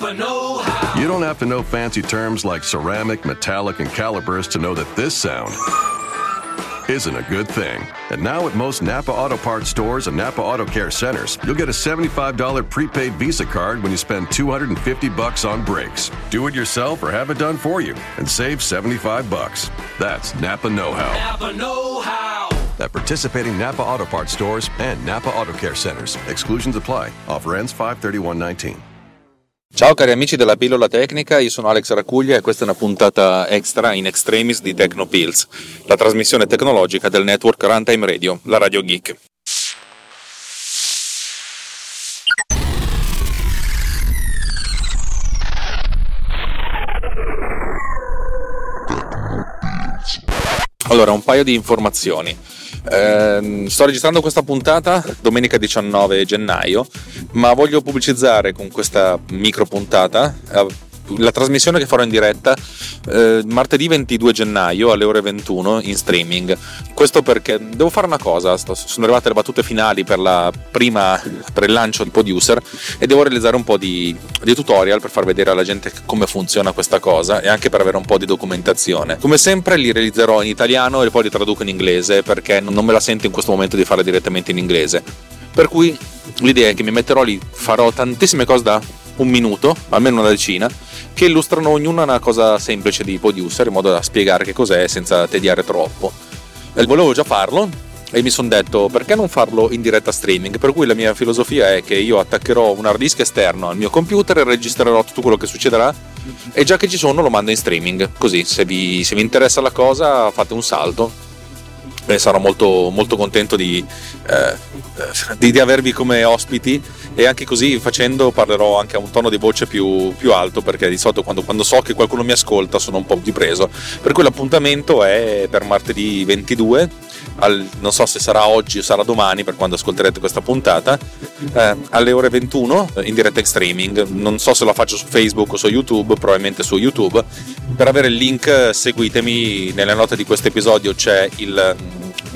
Know How. You don't have to know fancy terms like ceramic, metallic, and calipers to know that this sound isn't a good thing. And now at most Napa Auto Parts stores and Napa Auto Care centers, you'll get a $75 prepaid Visa card when you spend 250 bucks on brakes. Do it yourself or have it done for you and save 75 bucks. That's Napa know-how. Napa Know How. At participating Napa Auto Parts stores and Napa Auto Care centers. Exclusions apply. Offer ends 531.19. Ciao cari amici della pillola tecnica, io sono Alex Racuglia e questa è una puntata extra in extremis di Tecnopills, la trasmissione tecnologica del network Runtime Radio, la Radio Geek. Allora, un paio di informazioni. Eh, sto registrando questa puntata domenica 19 gennaio, ma voglio pubblicizzare con questa micro puntata eh, la trasmissione che farò in diretta eh, martedì 22 gennaio alle ore 21 in streaming. Questo perché devo fare una cosa, sto, sono arrivate le battute finali per, prima, per il lancio di Producer e devo realizzare un po' di, di tutorial per far vedere alla gente come funziona questa cosa e anche per avere un po' di documentazione. Come sempre li realizzerò in italiano e poi li traduco in inglese perché non me la sento in questo momento di farla direttamente in inglese. Per cui l'idea è che mi metterò lì, farò tantissime cose da un minuto, almeno una decina, che illustrano ognuna una cosa semplice di producer in modo da spiegare che cos'è senza tediare troppo. E volevo già farlo e mi sono detto perché non farlo in diretta streaming? Per cui la mia filosofia è che io attaccherò un hard disk esterno al mio computer e registrerò tutto quello che succederà e già che ci sono lo mando in streaming. Così se vi, se vi interessa la cosa fate un salto e sarò molto, molto contento di, eh, di, di, avervi come ospiti. E anche così facendo parlerò anche a un tono di voce più, più alto perché di solito quando, quando, so che qualcuno mi ascolta sono un po' di preso. Per cui l'appuntamento è per martedì 22 al, non so se sarà oggi o sarà domani per quando ascolterete questa puntata eh, alle ore 21 in diretta in streaming. Non so se lo faccio su Facebook o su YouTube probabilmente su YouTube. Per avere il link seguitemi. Nelle note di questo episodio c'è il,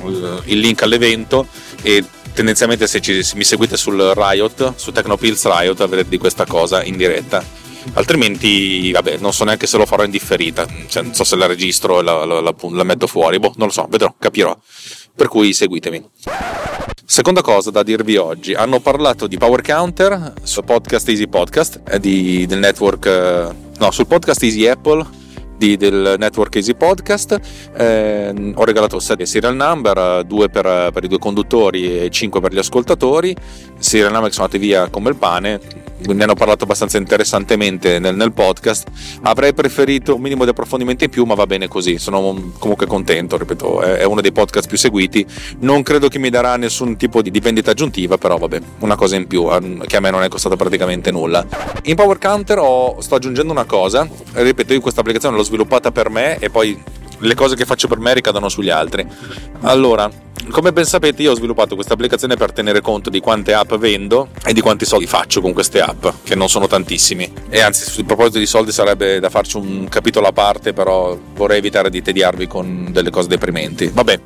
il link all'evento e tendenzialmente se, ci, se mi seguite sul Riot su Tecnopills Riot avrete di questa cosa in diretta. Altrimenti vabbè non so neanche se lo farò in differita. Cioè, non so se la registro e la, la, la, la metto fuori boh non lo so vedrò capirò. Per cui seguitemi. Seconda cosa da dirvi oggi, hanno parlato di Power Counter sul podcast Easy Podcast di, del network, eh, no, sul podcast Easy Apple di, del network Easy Podcast. Eh, ho regalato 7 serial number, 2 per, per, i due conduttori e 5 per gli ascoltatori. Serial number che sono andati via come il pane ne hanno parlato abbastanza interessantemente nel, nel, podcast. Avrei preferito un minimo di approfondimento in più, ma va bene così. Sono comunque contento, ripeto, è, è uno dei podcast più seguiti. Non credo che mi darà nessun tipo di, di vendita aggiuntiva, però vabbè, una cosa in più che a me non è costata praticamente nulla. In Power Counter ho, sto aggiungendo una cosa, ripeto, io questa applicazione l'ho sviluppata per me e poi le cose che faccio per me ricadono sugli altri. Allora, come ben sapete io ho sviluppato questa applicazione per tenere conto di quante app vendo e di quanti soldi faccio con queste app, che non sono tantissimi. E anzi, sul proposito di soldi sarebbe da farci un capitolo a parte, però vorrei evitare di tediarvi con delle cose deprimenti. Vabbè,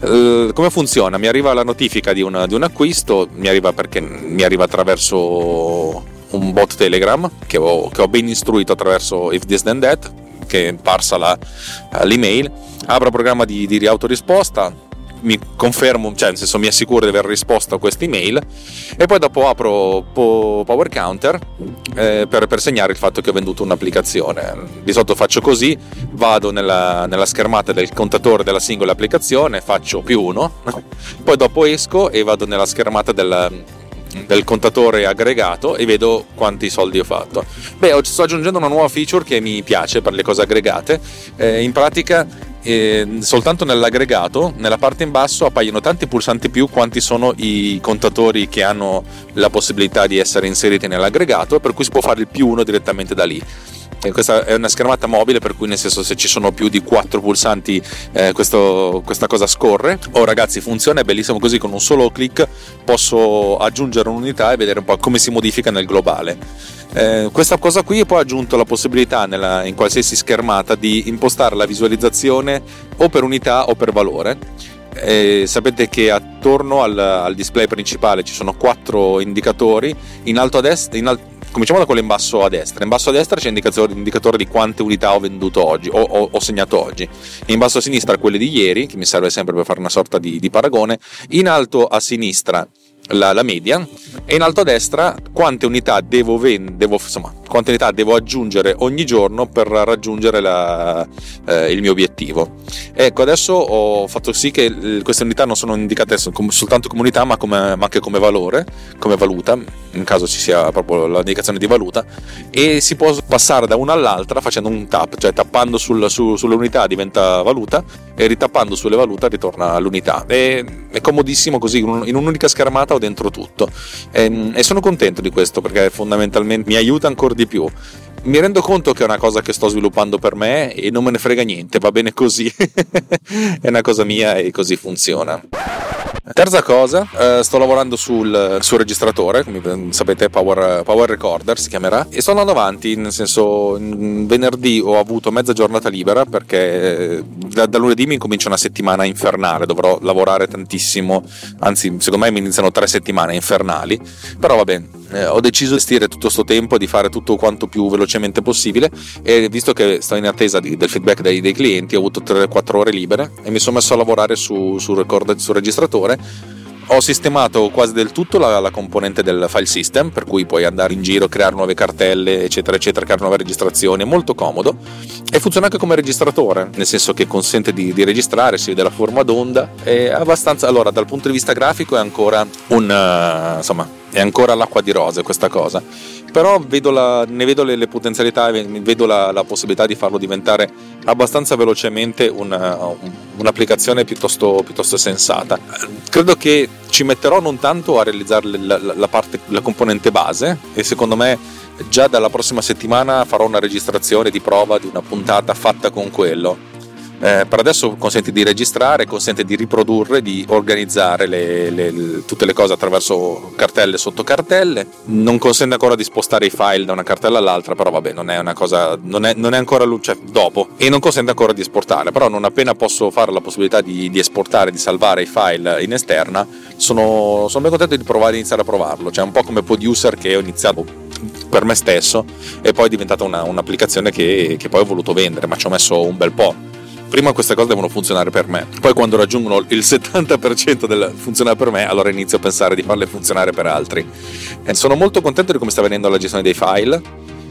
Uh, come funziona? Mi arriva la notifica di, una, di, un acquisto, mi arriva perché mi arriva attraverso un bot Telegram che ho, che ho ben istruito attraverso If This Then That, che è parsa la, l'email. Apro programma di, di autorisposta, mi confermo, cioè nel senso mi assicuro di aver risposto a questa email e poi dopo apro Power Counter eh, per, per, segnare il fatto che ho venduto un'applicazione. Di solito faccio così, vado nella, nella schermata del contatore della singola applicazione, faccio più uno, poi dopo esco e vado nella schermata del, del contatore aggregato e vedo quanti soldi ho fatto. Beh, sto aggiungendo una nuova feature che mi piace per le cose aggregate. Eh, in pratica, eh, soltanto nell'aggregato, nella parte in basso appaiono tanti pulsanti più quanti sono i contatori che hanno la possibilità di essere inseriti nell'aggregato, per cui si può fare il più uno direttamente da lì questa è una schermata mobile per cui nel senso se ci sono più di quattro pulsanti eh, questo, questa cosa scorre. Oh ragazzi funziona è bellissimo così. Con un solo clic posso aggiungere un'unità e vedere un po' come si modifica nel globale. Eh, questa cosa qui poi ha aggiunto la possibilità nella, in qualsiasi schermata di impostare la visualizzazione o per unità o per valore E sapete che attorno al, al, display principale ci sono quattro indicatori. In alto a destra in al- cominciamo da quello in basso a destra. In basso a destra c'è l'indicatore, di quante unità ho venduto oggi o ho, ho, segnato oggi. In basso a sinistra quelli di ieri che mi serve sempre per fare una sorta di, di paragone. In alto a sinistra la, la, media e in alto a destra quante unità devo, ven- devo, insomma, quante unità devo aggiungere ogni giorno per raggiungere la, eh, il mio obiettivo. Ecco, adesso ho fatto sì che queste unità non sono indicate soltanto come unità ma, come, ma anche come valore, come valuta, in caso ci sia proprio l'indicazione di valuta, e si può passare da una all'altra facendo un tap, cioè tappando sul, su, sulle unità diventa valuta e ritappando sulle valute ritorna all'unità. E, è comodissimo così, in un'unica schermata ho dentro tutto. E, e sono contento di questo perché fondamentalmente mi aiuta ancora di più mi rendo conto che è una cosa che sto sviluppando per me e non me ne frega niente, va bene così. è una cosa mia e così funziona. Terza cosa, eh, sto lavorando sul, sul, registratore, come sapete Power, Power, Recorder si chiamerà, e sto andando avanti, nel senso venerdì ho avuto mezza giornata libera perché eh, da, da, lunedì mi comincia una settimana infernale, dovrò lavorare tantissimo, anzi secondo me mi iniziano tre settimane infernali, però va bene, eh, ho deciso di gestire tutto questo tempo, di fare tutto quanto più velocemente possibile e visto che sto in attesa di, del feedback dei, dei, clienti ho avuto 3-4 ore libere e mi sono messo a lavorare su, su record, sul registratore. Ho sistemato quasi del tutto la, la, componente del file system, per cui puoi andare in giro, creare nuove cartelle, eccetera, eccetera, creare nuove registrazioni, è molto comodo e funziona anche come registratore, nel senso che consente di, di registrare, si vede la forma d'onda, è abbastanza, allora dal punto di vista grafico è ancora un, uh, insomma, è ancora l'acqua di rose questa cosa però vedo la, ne vedo le, le potenzialità vedo la, la, possibilità di farlo diventare abbastanza velocemente una, un'applicazione piuttosto, piuttosto, sensata. Credo che ci metterò non tanto a realizzare la, parte, la componente base e secondo me già dalla prossima settimana farò una registrazione di prova di una puntata fatta con quello eh, per adesso consente di registrare, consente di riprodurre, di organizzare le, le, tutte le cose attraverso cartelle sotto cartelle, non consente ancora di spostare i file da una cartella all'altra, però vabbè non è una cosa, non è, non è ancora luce cioè, dopo. E non consente ancora di esportare, però non appena posso fare la possibilità di, di esportare, di salvare i file in esterna, sono, sono ben contento di provare, iniziare a provarlo, cioè un po' come Producer che ho iniziato per me stesso e poi è diventata una, un'applicazione che, che poi ho voluto vendere, ma ci ho messo un bel po' prima queste cose devono funzionare per me, poi quando raggiungono il 70% del funzionare per me, allora inizio a pensare di farle funzionare per altri. E sono molto contento di come sta venendo la gestione dei file,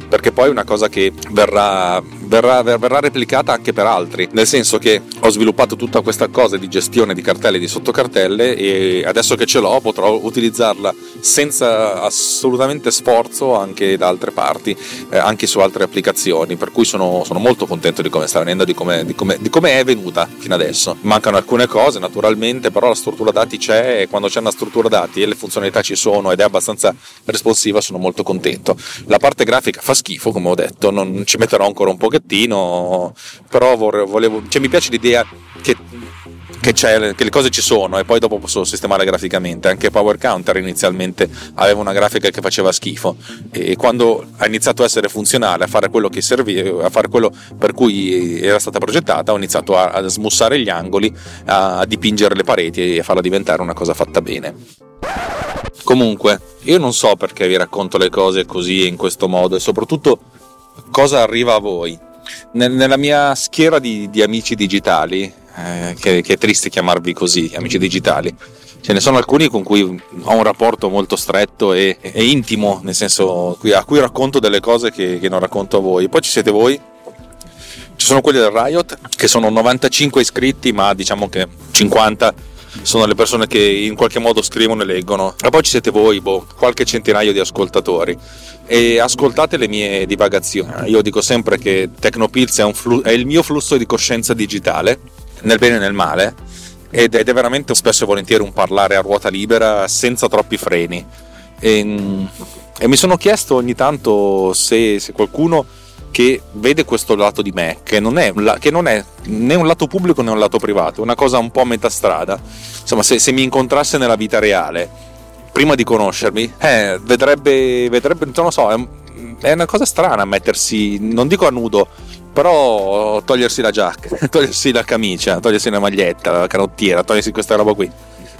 perché poi è una cosa che verrà verrà, verrà, replicata anche per altri, nel senso che ho sviluppato tutta questa cosa di gestione di cartelle e di sottocartelle e adesso che ce l'ho potrò utilizzarla senza assolutamente sforzo anche da altre parti, eh, anche su altre applicazioni, per cui sono, sono, molto contento di come sta venendo, di come, di, come, di come, è venuta fino adesso. Mancano alcune cose naturalmente, però la struttura dati c'è e quando c'è una struttura dati e le funzionalità ci sono ed è abbastanza responsiva sono molto contento. La parte grafica fa schifo come ho detto, non ci metterò ancora un pochettino pochettino, però volevo, cioè, mi piace l'idea che, che, che, le cose ci sono e poi dopo posso sistemare graficamente. Anche Power Counter inizialmente aveva una grafica che faceva schifo e quando ha iniziato a essere funzionale, a fare quello serviva, a fare quello per cui era stata progettata, ho iniziato a, a smussare gli angoli, a dipingere le pareti e a farla diventare una cosa fatta bene. Comunque, io non so perché vi racconto le cose così in questo modo e soprattutto cosa arriva a voi nella mia schiera di, di amici digitali, eh, che, che, è triste chiamarvi così, amici digitali, ce ne sono alcuni con cui ho un rapporto molto stretto e, e intimo, nel senso a cui racconto delle cose che, che non racconto a voi. Poi ci siete voi, ci sono quelli del Riot, che sono 95 iscritti, ma diciamo che 50 sono le persone che in qualche modo scrivono e leggono. E poi ci siete voi, boh, qualche centinaio di ascoltatori e ascoltate le mie divagazioni. Io dico sempre che Tecnopills è, flu- è il mio flusso di coscienza digitale, nel bene e nel male, ed è veramente spesso e volentieri un parlare a ruota libera senza troppi freni. E, e mi sono chiesto ogni tanto se, se, qualcuno che vede questo lato di me, che non, è, che non è né un lato pubblico né un lato privato, una cosa un po' a metà strada, insomma se, se mi incontrasse nella vita reale prima di conoscermi, eh, vedrebbe, vedrebbe, non lo so, è, è una cosa strana mettersi, non dico a nudo, però togliersi la giacca, togliersi la camicia, togliersi la maglietta, la canottiera, togliersi questa roba qui.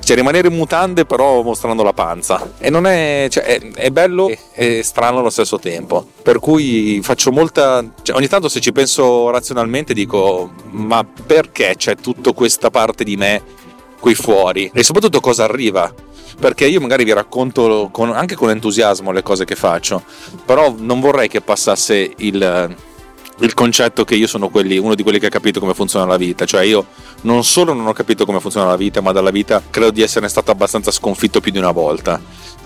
Cioè rimanere in mutande però mostrando la panza. E non è, cioè, è, è bello e strano allo stesso tempo. Per cui faccio molta... Cioè, ogni tanto se ci penso razionalmente dico ma perché c'è tutta questa parte di me qui fuori? E soprattutto cosa arriva? perché io magari vi racconto con, anche con entusiasmo le cose che faccio, però non vorrei che passasse il, il concetto che io sono quelli, uno di quelli che ha capito come funziona la vita, cioè io non solo non ho capito come funziona la vita, ma dalla vita credo di essere stato abbastanza sconfitto più di una volta.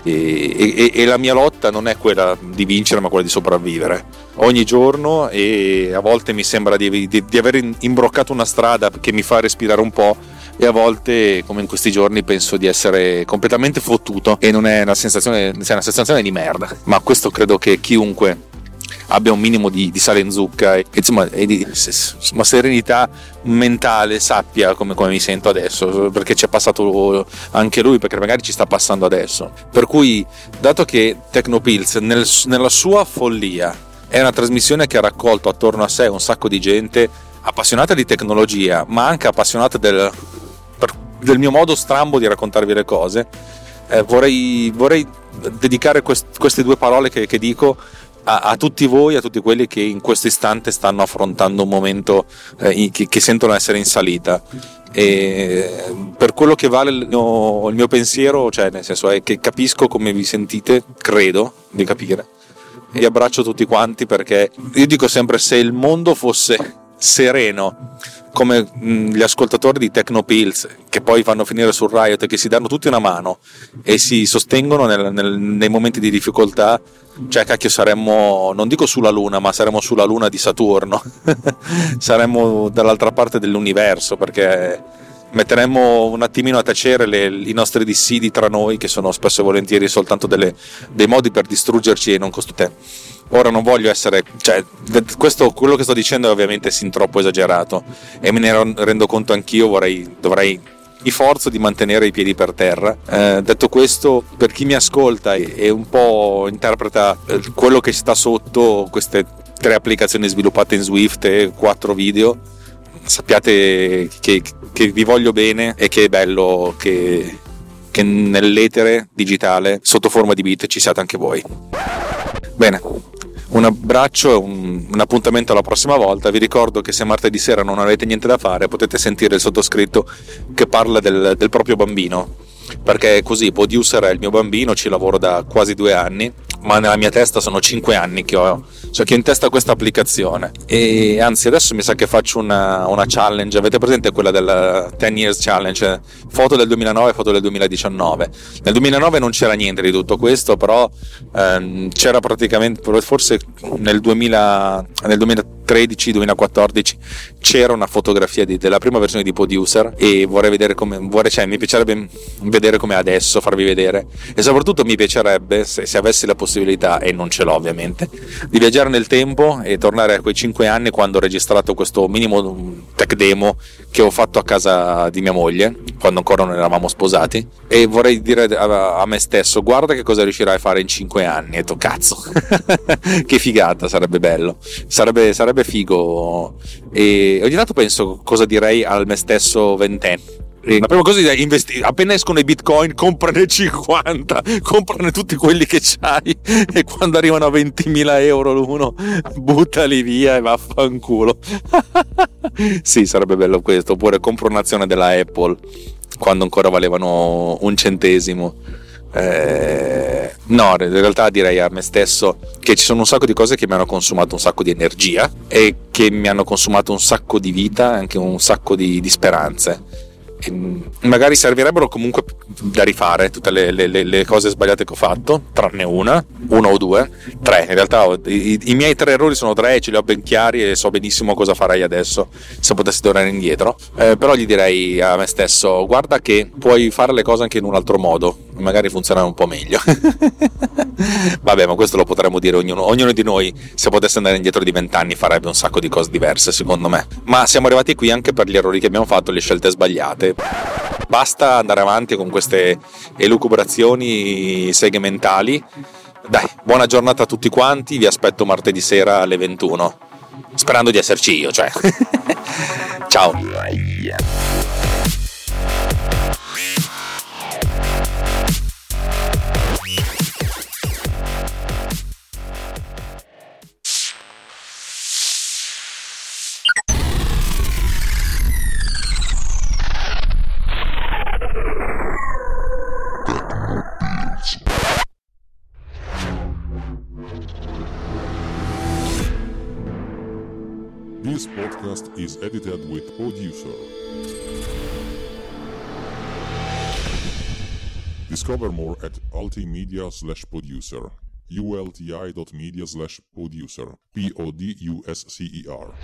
E, e, e, la mia lotta non è quella di vincere, ma quella di sopravvivere ogni giorno. E a volte mi sembra di, di, di aver imbroccato una strada che mi fa respirare un po', e a volte, come in questi giorni, penso di essere completamente fottuto e non è una sensazione, è una sensazione di merda. Ma questo credo che chiunque abbia un minimo di, di sale in zucca e, insomma, e di una serenità mentale sappia come, come, mi sento adesso perché ci è passato anche lui perché magari ci sta passando adesso. Per cui dato che Tecnopills nel, nella sua follia è una trasmissione che ha raccolto attorno a sé un sacco di gente appassionata di tecnologia ma anche appassionata del, del mio modo strambo di raccontarvi le cose eh, vorrei, vorrei, dedicare quest, queste due parole che, che dico a, a, tutti voi, a tutti quelli che in questo istante stanno affrontando un momento eh, che, che, sentono essere in salita. E per quello che vale il mio, il mio pensiero, cioè nel senso è che capisco come vi sentite, credo di capire. E abbraccio tutti quanti perché io dico sempre se il mondo fosse sereno come gli ascoltatori di Tecnopills che poi vanno a finire sul Riot e che si danno tutti una mano e si sostengono nel, nel, nei momenti di difficoltà. Cioè cacchio saremmo non dico sulla luna ma saremmo sulla luna di Saturno. Saremmo dall'altra parte dell'universo perché metteremmo un attimino a tacere le, i nostri dissidi tra noi che sono spesso e volentieri soltanto delle, dei modi per distruggerci e non costruire Ora non voglio essere, cioè, questo, quello che sto dicendo è ovviamente sin troppo esagerato e me ne rendo conto anch'io, vorrei, dovrei mi forzo di mantenere i piedi per terra. Eh, detto questo, per chi mi ascolta e, e un po' interpreta eh, quello che sta sotto queste tre applicazioni sviluppate in Swift e quattro video, sappiate che, che vi voglio bene e che è bello che, che nell'etere digitale, sotto forma di beat, ci siate anche voi. Bene, un abbraccio e un, un, appuntamento alla prossima volta. Vi ricordo che se martedì sera non avete niente da fare potete sentire il sottoscritto che parla del, del proprio bambino. Perché così, Producer è il mio bambino, ci lavoro da quasi due anni ma nella mia testa sono 5 anni che ho, cioè che ho in testa questa applicazione. E anzi adesso mi sa che faccio una, una challenge, avete presente quella del 10 years challenge, foto del 2009 foto del 2019, nel 2009 non c'era niente di tutto questo però ehm, c'era praticamente, forse nel, 2000, nel 2013-2014 c'era una fotografia di, della prima versione di Producer e vorrei vedere come, vorrei, cioè, mi piacerebbe vedere come adesso, farvi vedere. E soprattutto mi piacerebbe se, se avessi la possibilità e non ce l'ho ovviamente, di viaggiare nel tempo e tornare a quei 5 anni quando ho registrato questo minimo tech demo che ho fatto a casa di mia moglie, quando ancora non eravamo sposati, e vorrei dire a, me stesso, guarda che cosa riuscirai a fare in 5 anni, e detto cazzo, che figata, sarebbe bello, sarebbe, sarebbe figo, e ogni tanto penso cosa direi al me stesso ventenne la prima cosa è investire. Appena escono i bitcoin, comprane 50, comprane tutti quelli che c'hai e quando arrivano a 20.000 euro l'uno, buttali via e vaffanculo. sì, sarebbe bello questo. Oppure compro un'azione della Apple quando ancora valevano un centesimo. Eh, no, in realtà direi a me stesso che ci sono un sacco di cose che mi hanno consumato un sacco di energia e che mi hanno consumato un sacco di vita e anche un sacco di, di speranze magari servirebbero comunque da rifare tutte le, le, le, cose sbagliate che ho fatto, tranne una, una o due, tre. In realtà i, i, miei tre errori sono tre, ce li ho ben chiari e so benissimo cosa farei adesso se potessi tornare indietro. Eh, però gli direi a me stesso: guarda che puoi fare le cose anche in un altro modo, magari funzionare un po' meglio. Vabbè, ma questo lo potremmo dire ognuno, ognuno di noi, se potesse andare indietro di vent'anni, farebbe un sacco di cose diverse, secondo me. Ma siamo arrivati qui anche per gli errori che abbiamo fatto, le scelte sbagliate. Basta andare avanti con queste elucubrazioni segmentali. Dai, buona giornata a tutti quanti, vi aspetto martedì sera alle 21. Sperando di esserci io, cioè. Ciao. Discover more at ultimedia slash producer. ulti.media slash producer. P-O-D-U-S-C-E-R.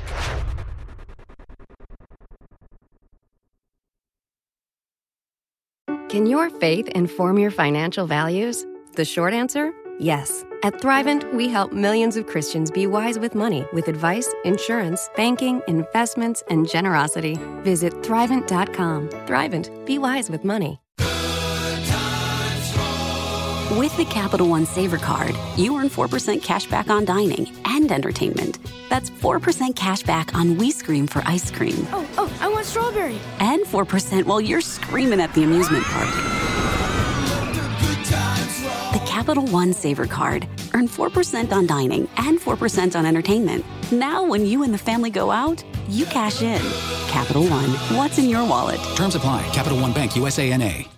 Can your faith inform your financial values? The short answer yes. At Thrivent, we help millions of Christians be wise with money with advice, insurance, banking, investments, and generosity. Visit Thrivent.com. Thrivent, be wise with money. With the Capital One Saver Card, you earn 4% cash back on dining and entertainment. That's 4% cash back on We Scream for ice cream. Oh, oh, I want strawberry. And 4% while you're screaming at the amusement park. The Capital One Saver Card. Earn 4% on dining and 4% on entertainment. Now, when you and the family go out, you cash in. Capital One, what's in your wallet? Terms apply. Capital One Bank USA NA.